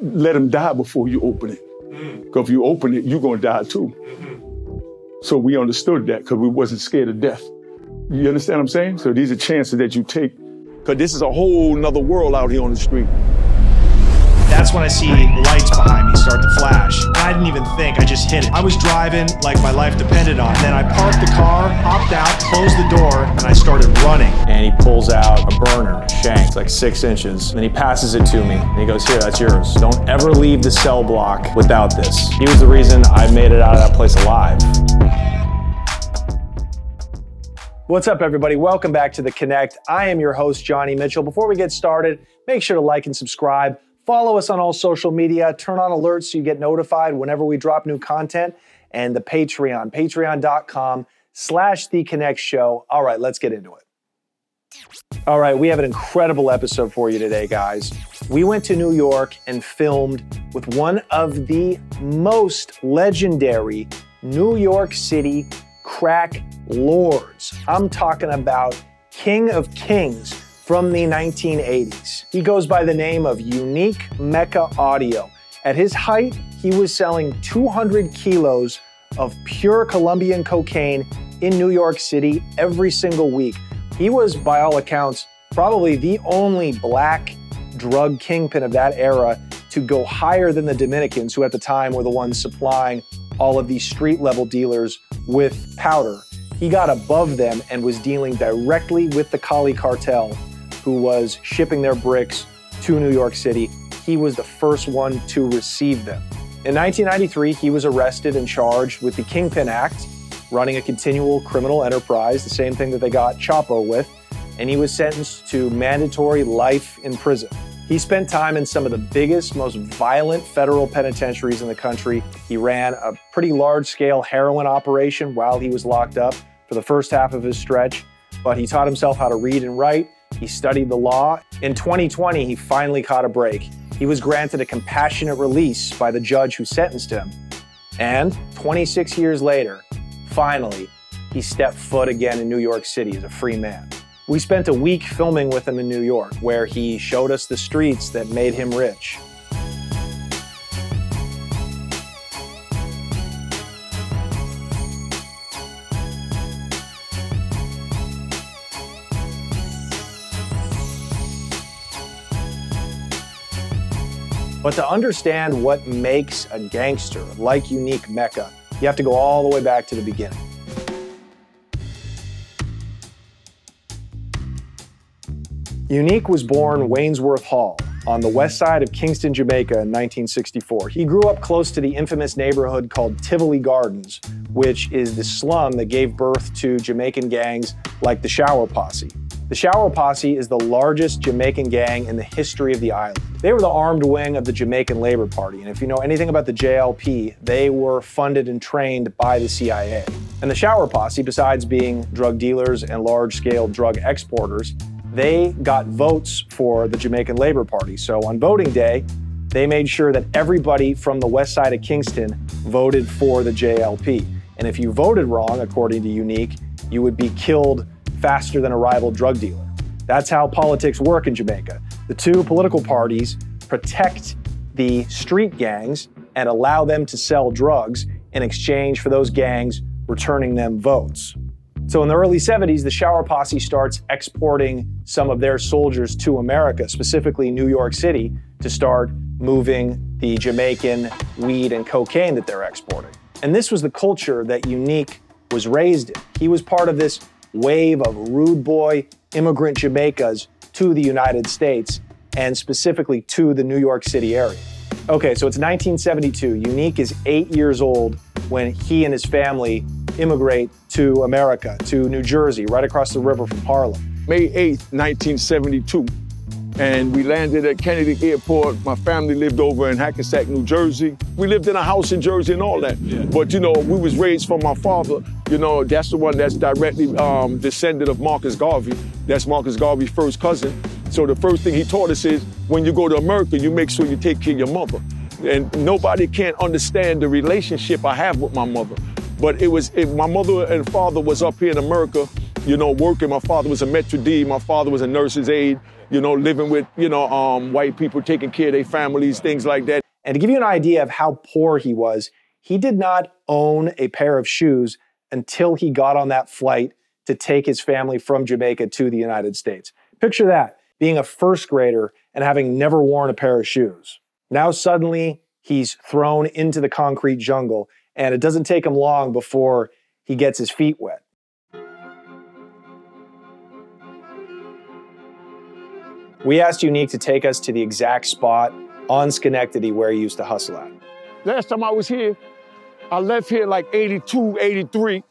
let them die before you open it. Mm-hmm. Because if you open it, you're going to die too. Mm-hmm. So we understood that because we wasn't scared of death. You understand what I'm saying? So these are chances that you take because this is a whole nother world out here on the street. That's when I see lights behind me start to flash. I didn't even think, I just hit it. I was driving like my life depended on it. Then I parked the car, hopped out, closed the door, and I started running. And he pulls out a burner, shank, it's like six inches, and he passes it to me. And he goes, Here, that's yours. Don't ever leave the cell block without this. He was the reason I made it out of that place alive. What's up, everybody? Welcome back to The Connect. I am your host, Johnny Mitchell. Before we get started, make sure to like and subscribe. Follow us on all social media. Turn on alerts so you get notified whenever we drop new content. And the Patreon, patreon.com slash The Connect Show. All right, let's get into it. All right, we have an incredible episode for you today, guys. We went to New York and filmed with one of the most legendary New York City crack lords. I'm talking about King of Kings from the 1980s. He goes by the name of Unique Mecca Audio. At his height, he was selling 200 kilos of pure Colombian cocaine in New York City every single week. He was, by all accounts, probably the only black drug kingpin of that era to go higher than the Dominicans, who at the time were the ones supplying all of these street level dealers with powder. He got above them and was dealing directly with the Cali cartel, who was shipping their bricks to New York City. He was the first one to receive them. In 1993, he was arrested and charged with the Kingpin Act, running a continual criminal enterprise, the same thing that they got Chapo with, and he was sentenced to mandatory life in prison. He spent time in some of the biggest, most violent federal penitentiaries in the country. He ran a pretty large scale heroin operation while he was locked up for the first half of his stretch, but he taught himself how to read and write. He studied the law. In 2020, he finally caught a break. He was granted a compassionate release by the judge who sentenced him. And 26 years later, finally, he stepped foot again in New York City as a free man. We spent a week filming with him in New York, where he showed us the streets that made him rich. But to understand what makes a gangster like Unique Mecca, you have to go all the way back to the beginning. Unique was born Waynesworth Hall on the west side of Kingston, Jamaica in 1964. He grew up close to the infamous neighborhood called Tivoli Gardens, which is the slum that gave birth to Jamaican gangs like the Shower Posse. The Shower Posse is the largest Jamaican gang in the history of the island. They were the armed wing of the Jamaican Labor Party, and if you know anything about the JLP, they were funded and trained by the CIA. And the Shower Posse, besides being drug dealers and large scale drug exporters, they got votes for the Jamaican Labor Party. So on voting day, they made sure that everybody from the west side of Kingston voted for the JLP. And if you voted wrong, according to Unique, you would be killed faster than a rival drug dealer. That's how politics work in Jamaica. The two political parties protect the street gangs and allow them to sell drugs in exchange for those gangs returning them votes. So in the early 70s, the Shower Posse starts exporting some of their soldiers to America, specifically New York City, to start moving the Jamaican weed and cocaine that they're exporting. And this was the culture that Unique was raised in. He was part of this wave of rude boy immigrant Jamaicas to the United States and specifically to the New York City area. Okay, so it's 1972. Unique is eight years old when he and his family immigrate to America, to New Jersey, right across the river from Harlem. May 8th, 1972. And we landed at Kennedy Airport. My family lived over in Hackensack, New Jersey. We lived in a house in Jersey and all that. Yeah. But you know, we was raised from my father. You know, that's the one that's directly um, descended of Marcus Garvey. That's Marcus Garvey's first cousin. So the first thing he taught us is when you go to America, you make sure you take care of your mother. And nobody can't understand the relationship I have with my mother. But it was it, my mother and father was up here in America you know, working. My father was a maître d'. My father was a nurse's aide, you know, living with, you know, um, white people, taking care of their families, things like that. And to give you an idea of how poor he was, he did not own a pair of shoes until he got on that flight to take his family from Jamaica to the United States. Picture that being a first grader and having never worn a pair of shoes. Now, suddenly, he's thrown into the concrete jungle, and it doesn't take him long before he gets his feet wet. We asked Unique to take us to the exact spot on Schenectady where he used to hustle at. Last time I was here, I left here like 82, 83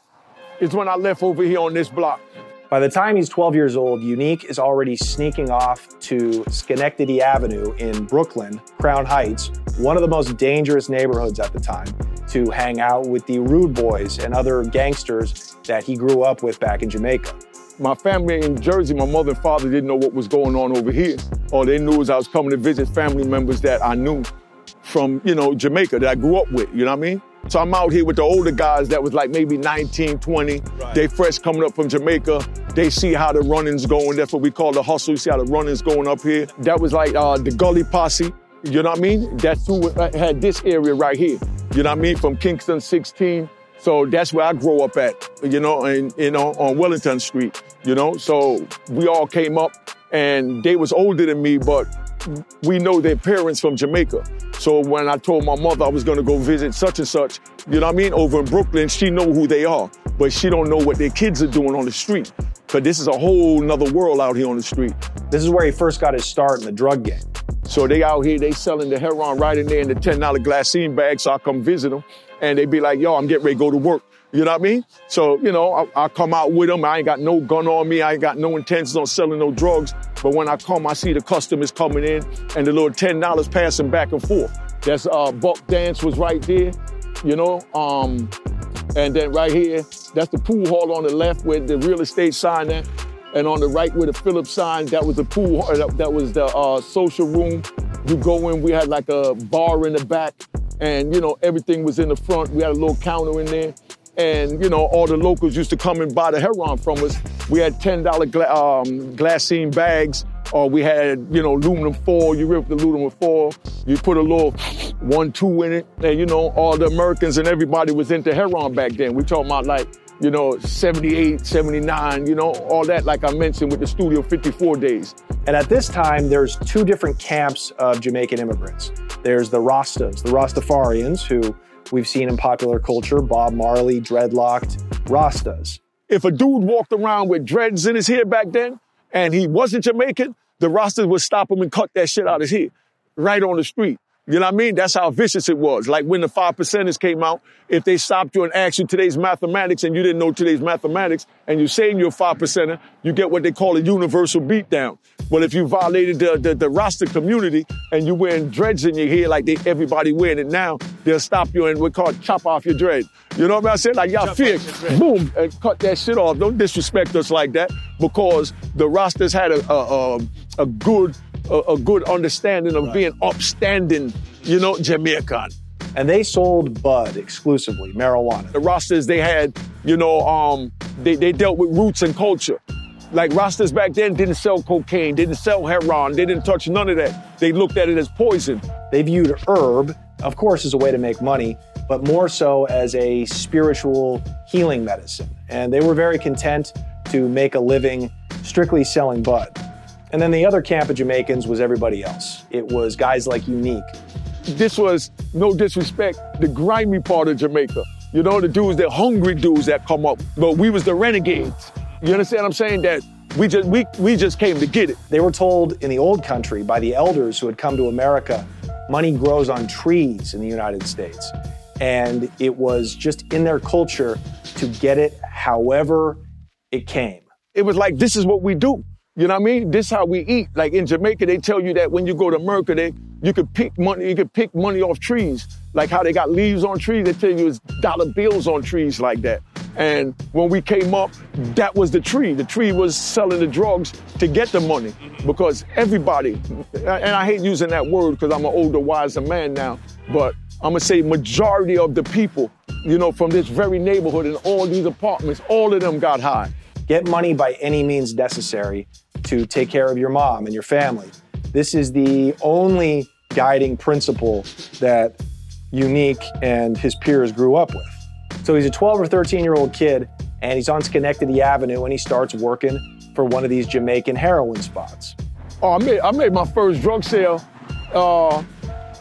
is when I left over here on this block. By the time he's 12 years old, Unique is already sneaking off to Schenectady Avenue in Brooklyn, Crown Heights, one of the most dangerous neighborhoods at the time, to hang out with the rude boys and other gangsters that he grew up with back in Jamaica. My family in Jersey, my mother and father didn't know what was going on over here. All they knew was I was coming to visit family members that I knew from, you know, Jamaica that I grew up with, you know what I mean? So I'm out here with the older guys that was like maybe 19, 20. Right. They fresh coming up from Jamaica. They see how the running's going. That's what we call the hustle. You see how the running's going up here. That was like uh, the gully posse. You know what I mean? That's who had this area right here. You know what I mean? From Kingston 16. So that's where I grew up at, you know, and you know, on Wellington Street, you know. So we all came up and they was older than me, but we know their parents from Jamaica. So when I told my mother I was gonna go visit such and such, you know what I mean, over in Brooklyn, she know who they are, but she don't know what their kids are doing on the street. Cause this is a whole nother world out here on the street. This is where he first got his start in the drug game. So they out here, they selling the heroin right in there in the $10 glassine bag. So I come visit them and they be like, yo, I'm getting ready to go to work. You know what I mean? So, you know, I, I, come out with them. I ain't got no gun on me. I ain't got no intentions on selling no drugs. But when I come, I see the customers coming in and the little $10 passing back and forth. That's uh, Buck Dance was right there, you know. Um, and then right here, that's the pool hall on the left with the real estate sign at. And on the right with the Phillips sign, that was the pool, that, that was the uh, social room. You go in, we had like a bar in the back and, you know, everything was in the front. We had a little counter in there. And, you know, all the locals used to come and buy the heroin from us. We had $10 gla- um, glassine bags, or we had, you know, aluminum foil. You rip the aluminum foil, you put a little one, two in it. And, you know, all the Americans and everybody was into heroin back then. We talking about like, you know, 78, 79, you know, all that, like I mentioned with the Studio 54 days. And at this time, there's two different camps of Jamaican immigrants. There's the Rastas, the Rastafarians, who we've seen in popular culture, Bob Marley, dreadlocked Rastas. If a dude walked around with dreads in his hair back then and he wasn't Jamaican, the Rastas would stop him and cut that shit out of his hair right on the street. You know what I mean? That's how vicious it was. Like when the five percenters came out, if they stopped you and asked you today's mathematics and you didn't know today's mathematics and you're saying you're a five percenter, you get what they call a universal beatdown. Well, if you violated the, the, the Rasta community and you wearing dreads in your hair like they, everybody wearing it now, they'll stop you and we call chop off your dread. You know what I'm saying? Like y'all fear, boom, and cut that shit off. Don't disrespect us like that because the Rastas had a, a, a, a good a, a good understanding of right. being upstanding, you know, Jamaican. And they sold bud exclusively, marijuana. The Rastas they had, you know, um, they, they dealt with roots and culture. Like Rastas back then didn't sell cocaine, didn't sell heroin, they didn't touch none of that. They looked at it as poison. They viewed herb, of course, as a way to make money, but more so as a spiritual healing medicine. And they were very content to make a living strictly selling bud. And then the other camp of Jamaicans was everybody else. It was guys like Unique. This was, no disrespect, the grimy part of Jamaica. You know, the dudes, the hungry dudes that come up. But we was the renegades. You understand what I'm saying? That we just we we just came to get it. They were told in the old country by the elders who had come to America, money grows on trees in the United States. And it was just in their culture to get it however it came. It was like this is what we do. You know what I mean? This is how we eat. Like in Jamaica, they tell you that when you go to America, they you could pick money, you could pick money off trees. Like how they got leaves on trees, they tell you it's dollar bills on trees like that. And when we came up, that was the tree. The tree was selling the drugs to get the money because everybody, and I hate using that word because I'm an older, wiser man now, but I'm gonna say majority of the people, you know, from this very neighborhood and all these apartments, all of them got high. Get money by any means necessary to take care of your mom and your family. This is the only guiding principle that Unique and his peers grew up with. So he's a 12 or 13 year old kid, and he's on Schenectady Avenue, and he starts working for one of these Jamaican heroin spots. Oh, I made I made my first drug sale uh,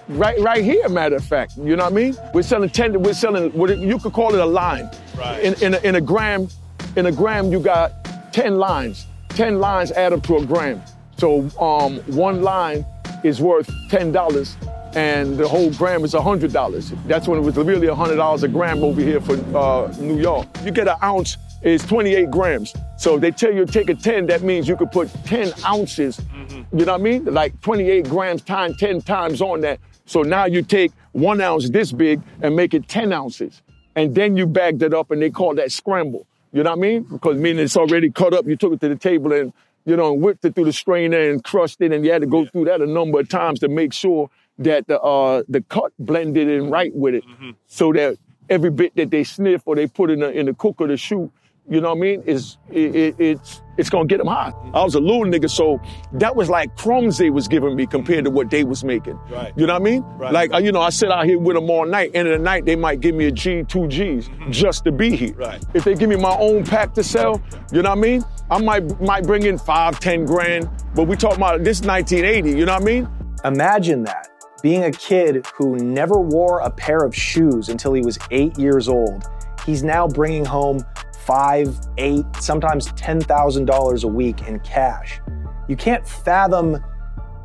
right right here. Matter of fact, you know what I mean? We're selling ten. We're selling what you could call it a line. Right. In in a, in a gram, in a gram you got ten lines. Ten lines add up to a gram. So um, one line is worth ten dollars, and the whole gram is hundred dollars. That's when it was really hundred dollars a gram over here for uh, New York. You get an ounce is 28 grams. So they tell you to take a 10, that means you could put 10 ounces, you know what I mean? Like 28 grams times 10 times on that. So now you take one ounce this big and make it 10 ounces. And then you bagged it up and they call that scramble. You know what I mean? Because meaning it's already cut up, you took it to the table and, you know, whipped it through the strainer and crushed it and you had to go through that a number of times to make sure that the uh, the cut blended in right with it. So that every bit that they sniff or they put in the in the cooker to shoot, you know what I mean, is it, it, it's it's gonna get them high. I was a little nigga, so that was like crumbs they was giving me compared to what they was making. Right. You know what I mean? Right. Like you know, I sit out here with them all night. End of the night, they might give me a G, two G's mm-hmm. just to be here. Right. If they give me my own pack to sell, you know what I mean? I might might bring in five, ten grand. But we talking about this 1980. You know what I mean? Imagine that being a kid who never wore a pair of shoes until he was eight years old. He's now bringing home five, eight, sometimes $10,000 a week in cash. You can't fathom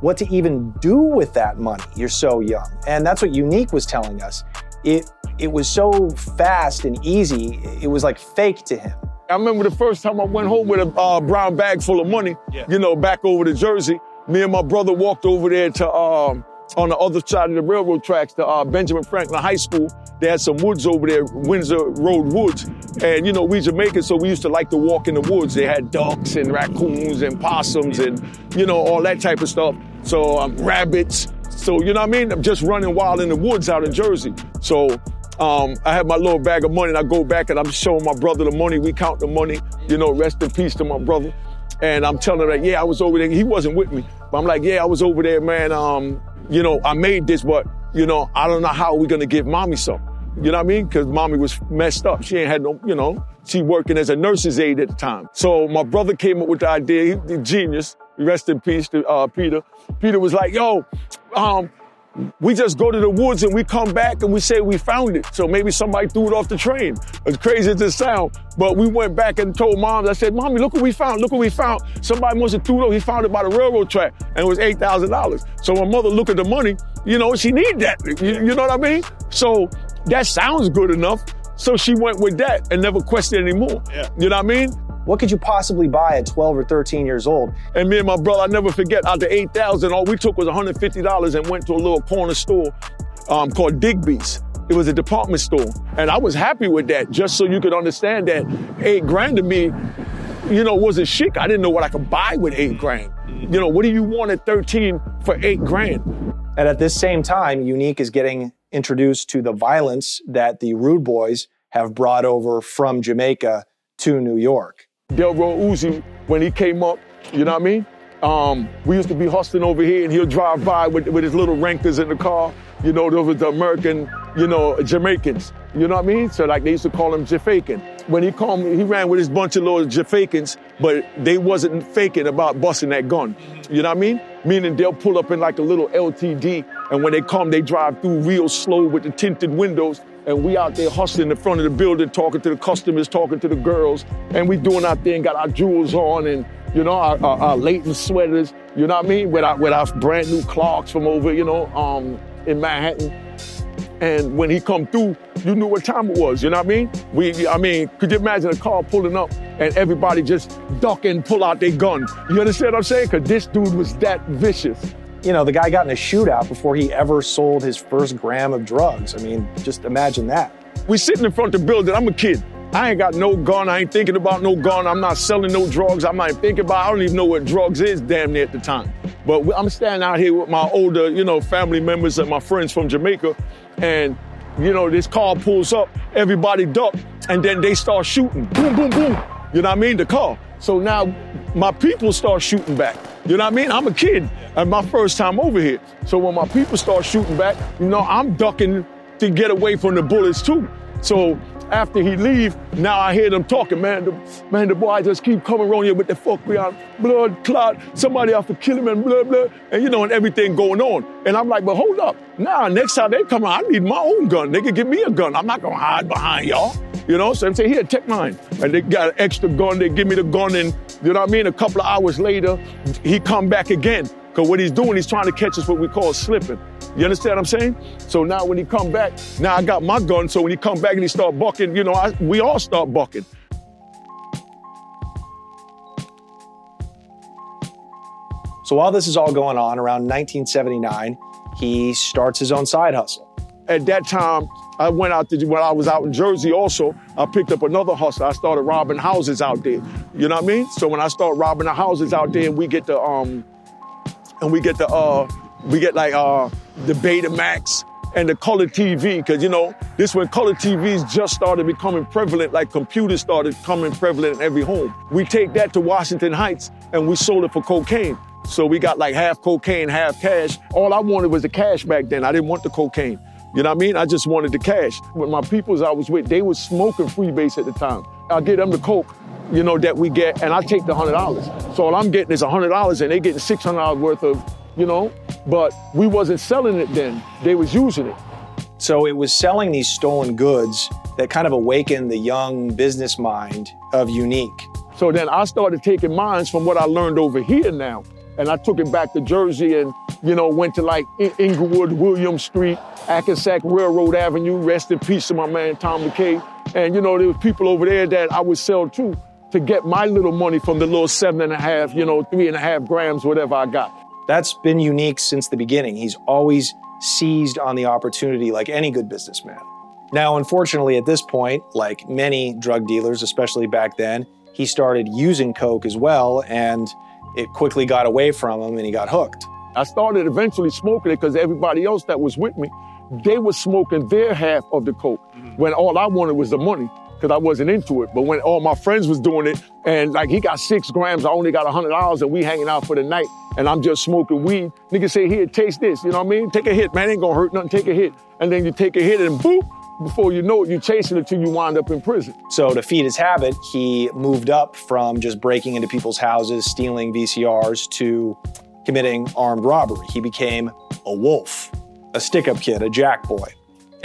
what to even do with that money. You're so young. And that's what Unique was telling us. It, it was so fast and easy, it was like fake to him. I remember the first time I went home with a uh, brown bag full of money, Yeah. you know, back over to Jersey. Me and my brother walked over there to, um, on the other side of the railroad tracks to uh, Benjamin Franklin High School. They had some woods over there, Windsor Road Woods. And, you know, we Jamaicans, so we used to like to walk in the woods. They had ducks and raccoons and possums and, you know, all that type of stuff. So, um, rabbits. So, you know what I mean? I'm just running wild in the woods out in Jersey. So, um, I have my little bag of money and I go back and I'm showing my brother the money. We count the money. You know, rest in peace to my brother. And I'm telling him that, yeah, I was over there. He wasn't with me. But I'm like, yeah, I was over there, man. Um, you know, I made this, but, you know, I don't know how we're to give mommy some. You know what I mean? Because mommy was messed up. She ain't had no, you know, she working as a nurse's aide at the time. So my brother came up with the idea. He, the genius. Rest in peace to uh, Peter. Peter was like, yo, um, we just go to the woods and we come back and we say we found it. So maybe somebody threw it off the train. As crazy as it sounds. But we went back and told mom, I said, Mommy, look what we found. Look what we found. Somebody must have threw it off. He found it by the railroad track and it was $8,000. So my mother looked at the money, you know, she need that. You, you know what I mean? So that sounds good enough. So she went with that and never questioned anymore. Yeah. You know what I mean? What could you possibly buy at 12 or 13 years old? And me and my brother, I never forget, out the 8,000, all we took was $150 and went to a little corner store um, called Digby's. It was a department store. And I was happy with that, just so you could understand that eight grand to me, you know, wasn't chic. I didn't know what I could buy with eight grand. You know, what do you want at 13 for eight grand? And at this same time, Unique is getting introduced to the violence that the Rude Boys have brought over from Jamaica to New York. Delroy Uzi, when he came up, you know what I mean? Um, we used to be hustling over here, and he'll drive by with, with his little rankers in the car. You know, those were the American, you know, Jamaicans. You know what I mean? So like they used to call him Jafakan. When he come, he ran with his bunch of little Jafakans, but they wasn't faking about busting that gun. You know what I mean? Meaning they'll pull up in like a little LTD, and when they come, they drive through real slow with the tinted windows. And we out there hustling in front of the building, talking to the customers, talking to the girls, and we doing our thing, got our jewels on, and you know, our, our, our Leighton sweaters, you know what I mean? With our, with our brand new Clarks from over, you know, um, in Manhattan. And when he come through, you knew what time it was, you know what I mean? We, I mean, could you imagine a car pulling up and everybody just duck and pull out their gun? You understand what I'm saying? Because this dude was that vicious. You know, the guy got in a shootout before he ever sold his first gram of drugs. I mean, just imagine that. We sitting in front of the building. I'm a kid. I ain't got no gun. I ain't thinking about no gun. I'm not selling no drugs. I'm not thinking about. I don't even know what drugs is. Damn near at the time. But I'm standing out here with my older, you know, family members and my friends from Jamaica, and you know, this car pulls up. Everybody duck, and then they start shooting. Boom, boom, boom. You know what I mean? The car. So now my people start shooting back. You know what I mean? I'm a kid and my first time over here. So when my people start shooting back, you know, I'm ducking to get away from the bullets too. So after he leave, now I hear them talking, man, the, man, the boy just keep coming around here with the fuck we on blood clot, somebody have to kill him and blah, blah, and you know, and everything going on. And I'm like, but hold up. Now, next time they come out, I need my own gun. They can give me a gun. I'm not gonna hide behind y'all. You know, so I'm saying, here, take mine. And they got an extra gun, they give me the gun, and you know what I mean? A couple of hours later, he come back again. Because what he's doing, he's trying to catch us what we call slipping. You understand what I'm saying? So now when he come back, now I got my gun. So when he come back and he start bucking, you know, I, we all start bucking. So while this is all going on, around 1979, he starts his own side hustle. At that time, I went out to when I was out in Jersey. Also, I picked up another hustle. I started robbing houses out there. You know what I mean? So when I start robbing the houses out there, and we get the um, and we get the uh, we get like uh, the Betamax and the color TV, because you know this when color TVs just started becoming prevalent, like computers started coming prevalent in every home. We take that to Washington Heights and we sold it for cocaine. So we got like half cocaine, half cash. All I wanted was the cash back then. I didn't want the cocaine. You know what I mean? I just wanted the cash. With my peoples I was with, they was smoking freebase at the time. I get them the coke, you know, that we get, and I take the hundred dollars. So all I'm getting is hundred dollars, and they getting six hundred dollars worth of, you know. But we wasn't selling it then; they was using it. So it was selling these stolen goods that kind of awakened the young business mind of Unique. So then I started taking mines from what I learned over here now. And I took it back to Jersey and, you know, went to like Englewood, William Street, Hackensack Railroad Avenue, rest in peace to my man Tom McKay. And, you know, there was people over there that I would sell to to get my little money from the little seven and a half, you know, three and a half grams, whatever I got. That's been unique since the beginning. He's always seized on the opportunity like any good businessman. Now, unfortunately, at this point, like many drug dealers, especially back then, he started using coke as well, and it quickly got away from him and he got hooked. I started eventually smoking it because everybody else that was with me, they were smoking their half of the coke mm-hmm. when all I wanted was the money because I wasn't into it. But when all my friends was doing it, and like he got six grams, I only got a hundred dollars, and we hanging out for the night, and I'm just smoking weed. Nigga say, here, taste this. You know what I mean? Take a hit, man. Ain't gonna hurt nothing. Take a hit, and then you take a hit, and boop. Before you know it, you're chasing it till you wind up in prison. So to feed his habit, he moved up from just breaking into people's houses, stealing VCRs, to committing armed robbery. He became a wolf, a stick-up kid, a jack boy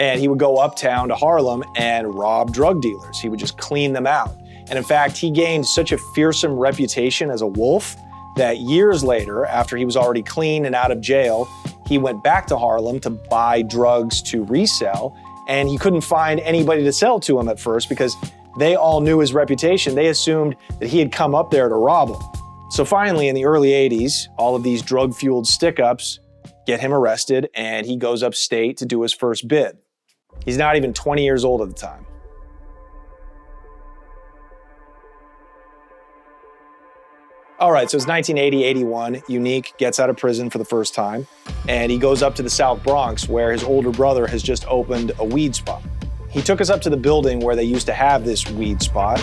and he would go uptown to Harlem and rob drug dealers. He would just clean them out. And in fact, he gained such a fearsome reputation as a wolf that years later, after he was already clean and out of jail, he went back to Harlem to buy drugs to resell. And he couldn't find anybody to sell to him at first because they all knew his reputation. They assumed that he had come up there to rob them. So finally, in the early 80s, all of these drug fueled stick ups get him arrested and he goes upstate to do his first bid. He's not even 20 years old at the time. All right, so it's 1980, 81. Unique gets out of prison for the first time, and he goes up to the South Bronx where his older brother has just opened a weed spot. He took us up to the building where they used to have this weed spot,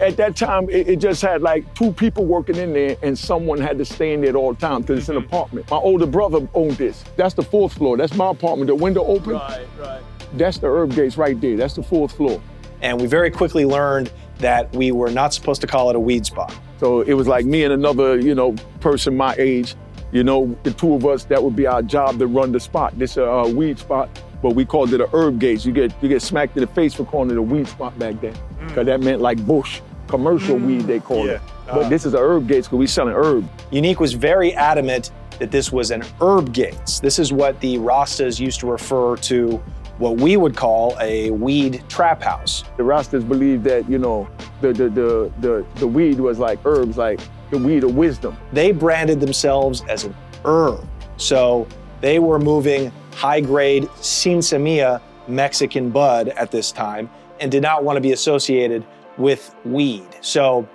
At that time, it, it, just had like two people working in there, and someone had to stay in there at all time because it's an mm-hmm. apartment. My older brother owned this. That's the fourth floor. That's my apartment. The window open. Right, right. That's the herb gates right there. That's the fourth floor. And we very quickly learned that we were not supposed to call it a weed spot. So it was like me and another, you know, person my age. You know, the two of us, that would be our job to run the spot. This a uh, weed spot, but we called it a herb gates. You get you get smacked in the face for calling it a weed spot back then, because mm. that meant like bush commercial mm, weed, they call yeah. it. But uh, this is an herb gates because we selling herb. Unique was very adamant that this was an herb gates. This is what the Rastas used to refer to what we would call a weed trap house. The Rastas believed that, you know, the, the, the, the, the weed was like herbs, like the weed of wisdom. They branded themselves as an herb. So they were moving high grade Sinsemilla Mexican bud at this time and did not want to be associated with weed. So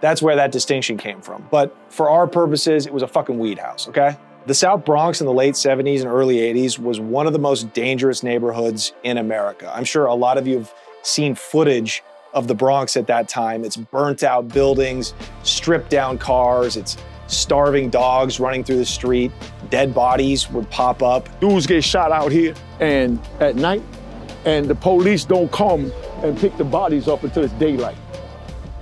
that's where that distinction came from. But for our purposes, it was a fucking weed house, okay? The South Bronx in the late 70s and early 80s was one of the most dangerous neighborhoods in America. I'm sure a lot of you have seen footage of the Bronx at that time. It's burnt out buildings, stripped down cars, it's starving dogs running through the street, dead bodies would pop up. Dudes get shot out here and at night, and the police don't come and pick the bodies up until it's daylight.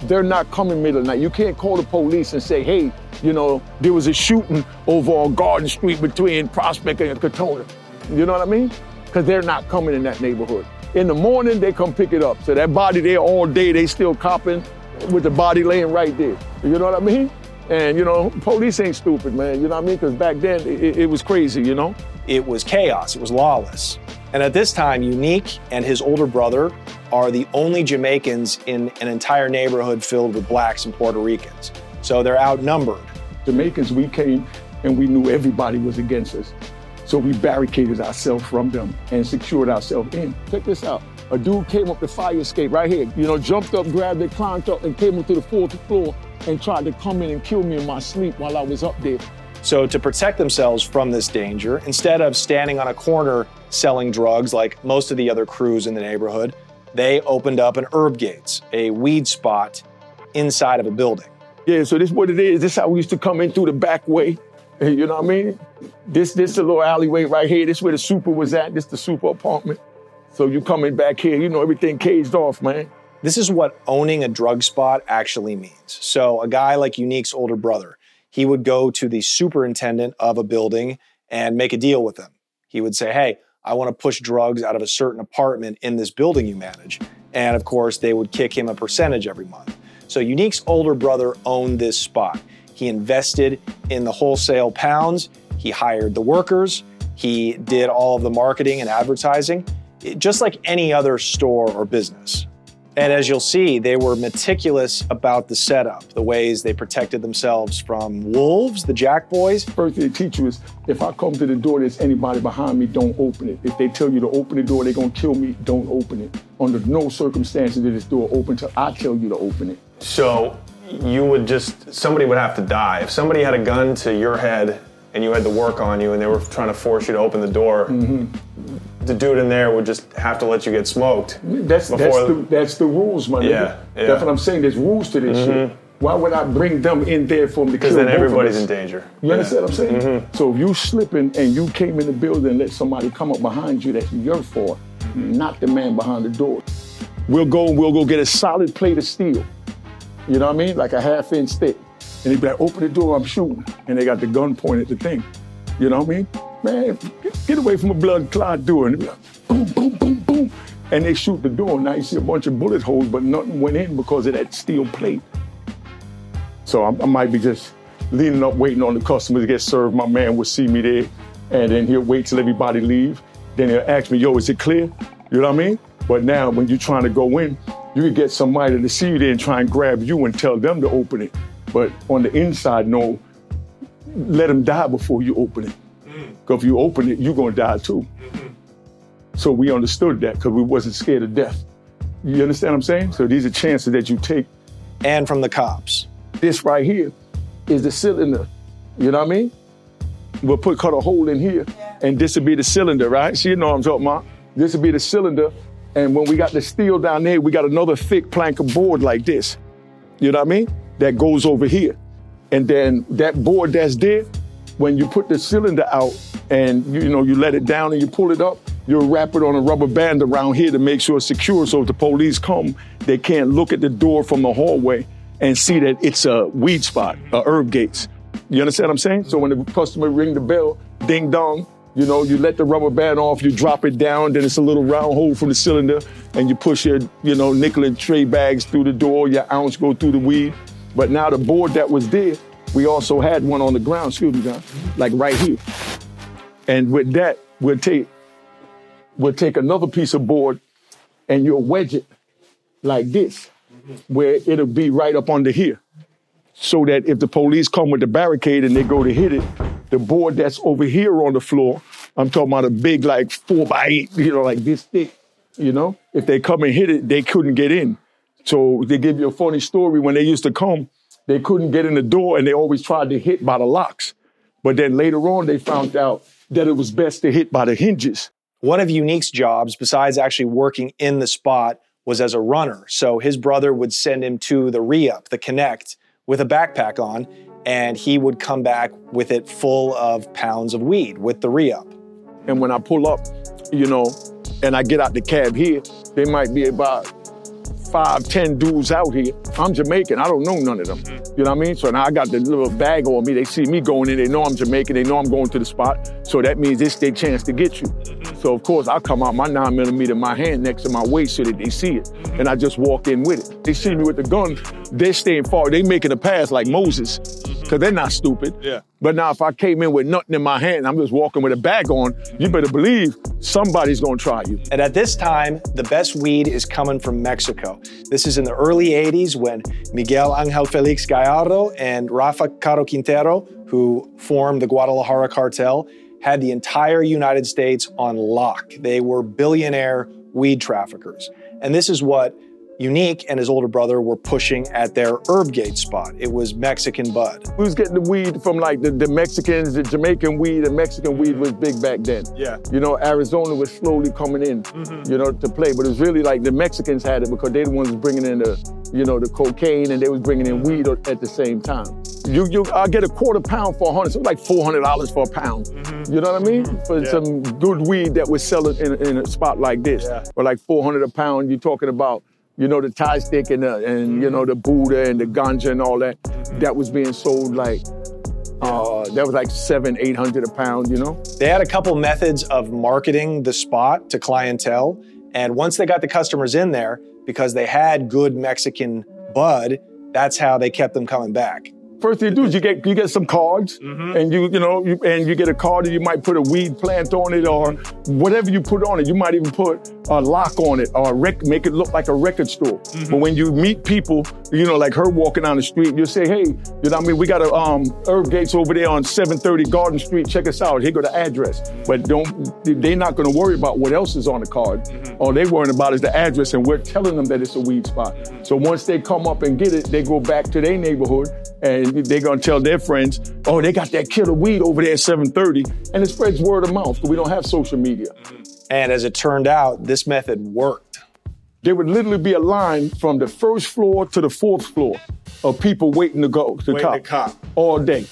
They're not coming middle of night. You can't call the police and say, hey, you know, there was a shooting over on Garden Street between Prospect and Crotona. You know what I mean? Because they're not coming in that neighborhood. In the morning, they come pick it up. So that body there all day, they still copping with the body laying right there. You know what I mean? And, you know, police ain't stupid, man. You know what I mean? Because back then, it, it was crazy, you know? It was chaos, it was lawless. And at this time, Unique and his older brother are the only Jamaicans in an entire neighborhood filled with blacks and Puerto Ricans. So they're outnumbered. Jamaicans, we came and we knew everybody was against us. So we barricaded ourselves from them and secured ourselves in. Check this out. A dude came up the fire escape right here, you know, jumped up, grabbed it, climbed up, and came up to the fourth floor and tried to come in and kill me in my sleep while I was up there. So, to protect themselves from this danger, instead of standing on a corner selling drugs like most of the other crews in the neighborhood, they opened up an herb gates, a weed spot inside of a building. Yeah, so this is what it is. This is how we used to come in through the back way. You know what I mean? This this the little alleyway right here. This where the super was at. This the super apartment. So you coming back here, you know everything caged off, man. This is what owning a drug spot actually means. So a guy like Unique's older brother, he would go to the superintendent of a building and make a deal with them. He would say, "Hey, I want to push drugs out of a certain apartment in this building you manage." And of course, they would kick him a percentage every month. So Unique's older brother owned this spot. He invested in the wholesale pounds, he hired the workers, he did all of the marketing and advertising, just like any other store or business. And as you'll see, they were meticulous about the setup, the ways they protected themselves from wolves, the Jack Boys. First thing they teach you is if I come to the door, there's anybody behind me, don't open it. If they tell you to open the door, they're gonna kill me, don't open it. Under no circumstances is this door open till I tell you to open it. So you would just somebody would have to die if somebody had a gun to your head and you had to work on you and they were trying to force you to open the door Mm-hmm. The dude in there would just have to let you get smoked That's that's the that's the rules, my nigga. Yeah, yeah. Mm-hmm. That's what I'm saying. There's rules to this shit. Why would I bring them in there for kill because then everybody's in danger You understand Yeah. Mm-hmm. what I'm saying? So if you slipping and you came in the building and let somebody come up behind you, that's your fault, not the man behind the door. We'll go and we'll go get a solid plate of steel. You know what I mean? Like a half inch thick. And he'd be like, open the door, I'm shooting. And they got the gun pointed at the thing. You know what I mean? Man, get, away from a blood clot door. And boom, boom, boom, boom. And they shoot the door. Now you see a bunch of bullet holes, but nothing went in because of that steel plate. So I, I might be just leaning up, waiting on the customer to get served. My man will see me there, and then he'll wait till everybody leave. Then he'll ask me, "Yo, is it clear?" You know what I mean? But now, when you're trying to go in, you can get somebody to see you there and try and grab you and tell them to open it. But on the inside, no, let them die before you open it. Because if you open it, you're gonna die too. So we understood that because we wasn't scared of death. You understand what I'm saying? So these are chances that you take And from the cops. this right here is the cylinder. You know what I mean? We'll put cut a hole in here, and this will be the cylinder, right? So you know what I'm talking about. This will be the cylinder, and when we got the steel down there, we got another thick plank of board like this. You know what I mean? That goes over here, and then that board that's there, when you put the cylinder out and you, you know you let it down and you pull it up, you'll wrap it on a rubber band around here to make sure it's secure. So if the police come, they can't look at the door from the hallway and see that it's a weed spot, a herb gates. You understand what I'm saying? So when the customer ring the bell, ding dong, you know, you let the rubber band off, you drop it down, then it's a little round hole from the cylinder, and you push your, you know, nickel and tray bags through the door, your ounce go through the weed. But now the board that was there, we also had one on the ground, excuse me, John, like right here. And with that, we'll take we'll take another piece of board and you'll wedge it like this, where it'll be right up under here. So that if the police come with the barricade and they go to hit it, the board that's over here on the floor, I'm talking about a big like four by eight, you know, like this thick, you know, if they come and hit it, they couldn't get in. So they give you a funny story when they used to come, they couldn't get in the door and they always tried to hit by the locks. But then later on, they found out that it was best to hit by the hinges. One of Unique's jobs, besides actually working in the spot, was as a runner. So his brother would send him to the re-up, the connect, with a backpack on, and he would come back with it full of pounds of weed with the re-up. And when I pull up, you know, and I get out the cab here, they might be about five, ten dudes out here. I'm Jamaican. I don't know none of them. You know what I mean? So now I got the little bag on me. They see me going in. They know I'm Jamaican. They know I'm going to the spot. So that means it's their chance to get you. So of course I come out my nine millimeter my hand next to my waist so that they see it. And I just walk in with it. They see me with the gun. They're staying far. They making a pass like Moses. Cause they're not stupid. Yeah. But now if I came in with nothing in my hand, I'm just walking with a bag on, you better believe somebody's gonna try you. And at this time, the best weed is coming from Mexico. This is in the early 80s when Miguel Angel Felix Gallardo and Rafa Caro Quintero, who formed the Guadalajara cartel, had the entire United States on lock. They were billionaire weed traffickers. And this is what Unique and his older brother were pushing at their Herbgate spot. It was Mexican bud. We was getting the weed from like the, the Mexicans, the Jamaican weed, and Mexican weed was big back then. Yeah. You know, Arizona was slowly coming in, mm-hmm. you know, to play. But it was really like the Mexicans had it because they the ones bringing in the, you know, the cocaine and they was bringing in weed at the same time. You, you, I get a quarter pound for a hundred, so like four hundred dollars for a pound. Mm-hmm. You know what I mean? Mm-hmm. For some good weed that was selling in, in a spot like this, Yeah. or like four hundred a pound. You're talking about you know, the Thai stick and the, and you know the Buddha and the ganja and all that. That was being sold like uh, that was like seven, eight hundred a pound. You know, They had a couple methods of marketing the spot to clientele. And once they got the customers in there, because they had good Mexican bud, that's how they kept them coming back. First thing you do is you get you get some cards mm-hmm. and you you know you, and you get a card and you might put a weed plant on it or whatever you put on it. You might even put a lock on it or a rec- make it look like a record store. Mm-hmm. But when you meet people, you know, like her walking down the street, you'll say, hey, you know what I mean? We got a um, Herb Gates over there on 730 Garden Street. Check us out. Here go the address. But don't they're not going to worry about what else is on the card. Mm-hmm. All they're worrying about is the address, and we're telling them that it's a weed spot. So once they come up and get it, they go back to their neighborhood and they're gonna tell their friends, oh, they got that killer weed over there at 730, and it spreads word of mouth. We don't have social media. Mm-hmm. And as it turned out, this method worked. There would literally be a line from the first floor to the fourth floor of people waiting to go to Waiting cop, to cop. all day.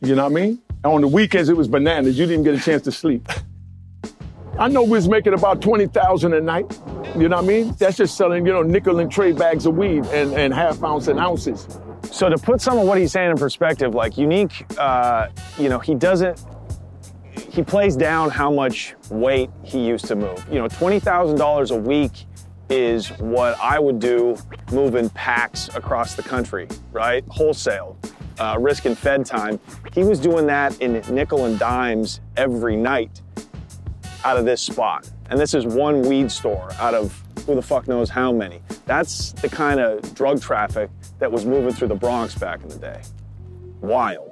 You know what I mean? And on the weekends, it was bananas. You didn't get a chance to sleep. I know we was making about 20,000 a night. You know what I mean? That's just selling, you know, nickel and tray bags of weed and, and half ounce and ounces. So to put some of what he's saying in perspective, like Unique, uh, you know, he doesn't. He plays down how much weight he used to move. You know, twenty thousand dollars a week is what I would do moving packs across the country, right? Wholesale, uh, risking Fed time. He was doing that in nickel and dimes every night out of this spot. And this is one weed store out of who the fuck knows how many. That's the kind of drug traffic that was moving through the Bronx back in the day. Wild.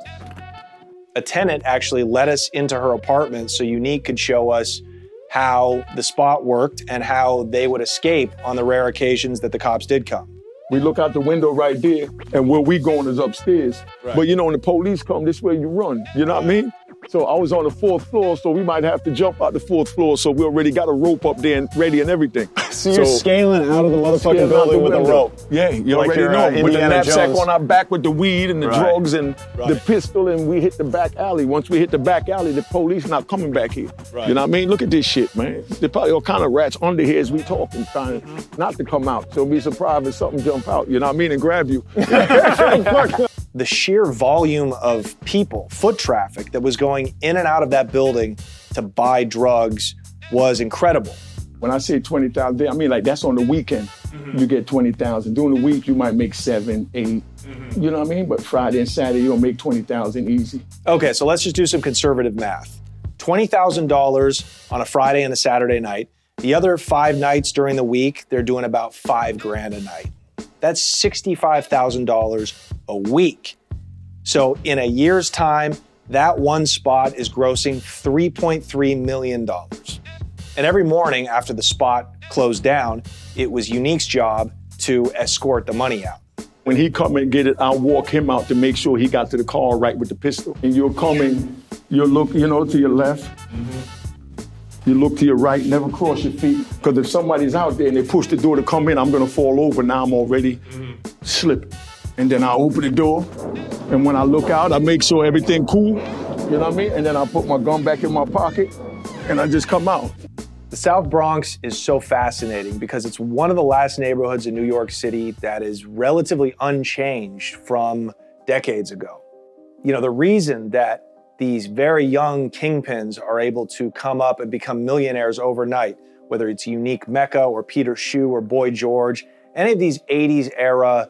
A tenant actually let us into her apartment so Unique could show us how the spot worked and how they would escape on the rare occasions that the cops did come. We look out the window right there, and where we going is upstairs. But you know, when the police come, this way you run. You know what I mean? So I was on the fourth floor, so we might have to jump out the fourth floor. So we already got a rope up there and ready and everything. So you're scaling out of the motherfucking building with a rope. Yeah, you Like already know. uh, with the knapsack Jones. on our back with the weed and the Right. drugs and the pistol, and we hit the back alley. Once we hit the back alley, the police not coming back here. Right. You know what I mean? Look at this shit, man. There probably all kind of rats under here as we talking, trying Mm-hmm. not to come out. So be surprised if something jump out. You know what I mean? And grab you. the sheer volume of people, foot traffic that was going in and out of that building to buy drugs was incredible. When I say 20,000, I mean like that's on the weekend. Mm-hmm. You get 20,000. During the week, you might make seven, eight. Mm-hmm. You know what I mean? But Friday and Saturday, you'll make 20,000 easy. Okay, so let's just do some conservative math. $20,000 on a Friday and a Saturday night. The other five nights during the week, they're doing about five grand a night. That's $65,000 a week. So in a year's time, that one spot is grossing $3.3 million. And every morning after the spot closed down, it was Unique's job to escort the money out. When he come and get it, I'll walk him out to make sure he got to the car right with the pistol. And you're coming, you'll look, you know, to your left. You look to your right, never cross your feet. Because if somebody's out there and they push the door to come in, I'm gonna fall over. Now I'm already slipping. And then I open the door. And when I look out, I make sure everything cool. You know what I mean? And then I put my gun back in my pocket and I just come out. The South Bronx is so fascinating because it's one of the last neighborhoods in New York City that is relatively unchanged from decades ago. You know, the reason that these very young kingpins are able to come up and become millionaires overnight, whether it's Unique Mecca or Peter Schuh or Boy George, any of these 80s era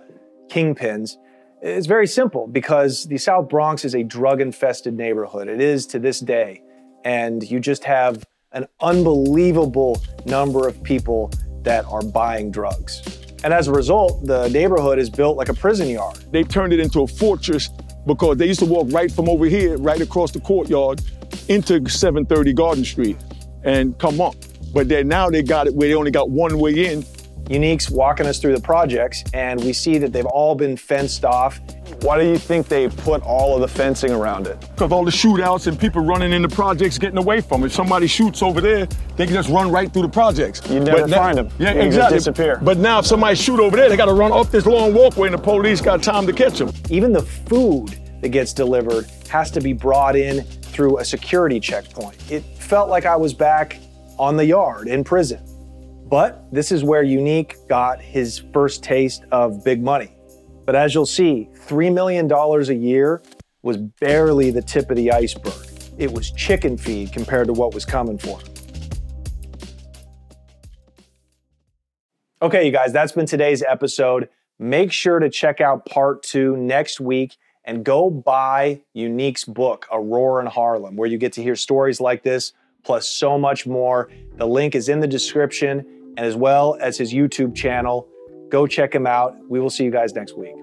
kingpins, it's very simple because the South Bronx is a drug infested neighborhood. It is to this day. And you just have an unbelievable number of people that are buying drugs. And as a result, the neighborhood is built like a prison yard. They've turned it into a fortress because they used to walk right from over here, right across the courtyard, into 730 Garden Street and come up. But then now they got it where they only got one way in. Unique's walking us through the projects, and we see that they've all been fenced off. Why do you think they put all of the fencing around it? Because all the shootouts and people running in the projects getting away from it. If somebody shoots over there, they can just run right through the projects. You never But now- find them. Yeah, They exactly. disappear. But now if somebody shoot over there, they got to run up this long walkway and the police got time to catch them. Even the food that gets delivered has to be brought in through a security checkpoint. It felt like I was back on the yard in prison. But this is where Unique got his first taste of big money. But as you'll see, $3 million a year was barely the tip of the iceberg. It was chicken feed compared to what was coming for him. Okay, you guys, that's been today's episode. Make sure to check out part two next week and go buy Unique's book, Aurora in Harlem, where you get to hear stories like this, plus so much more. The link is in the description and as well as his YouTube channel. Go check him out. We will see you guys next week.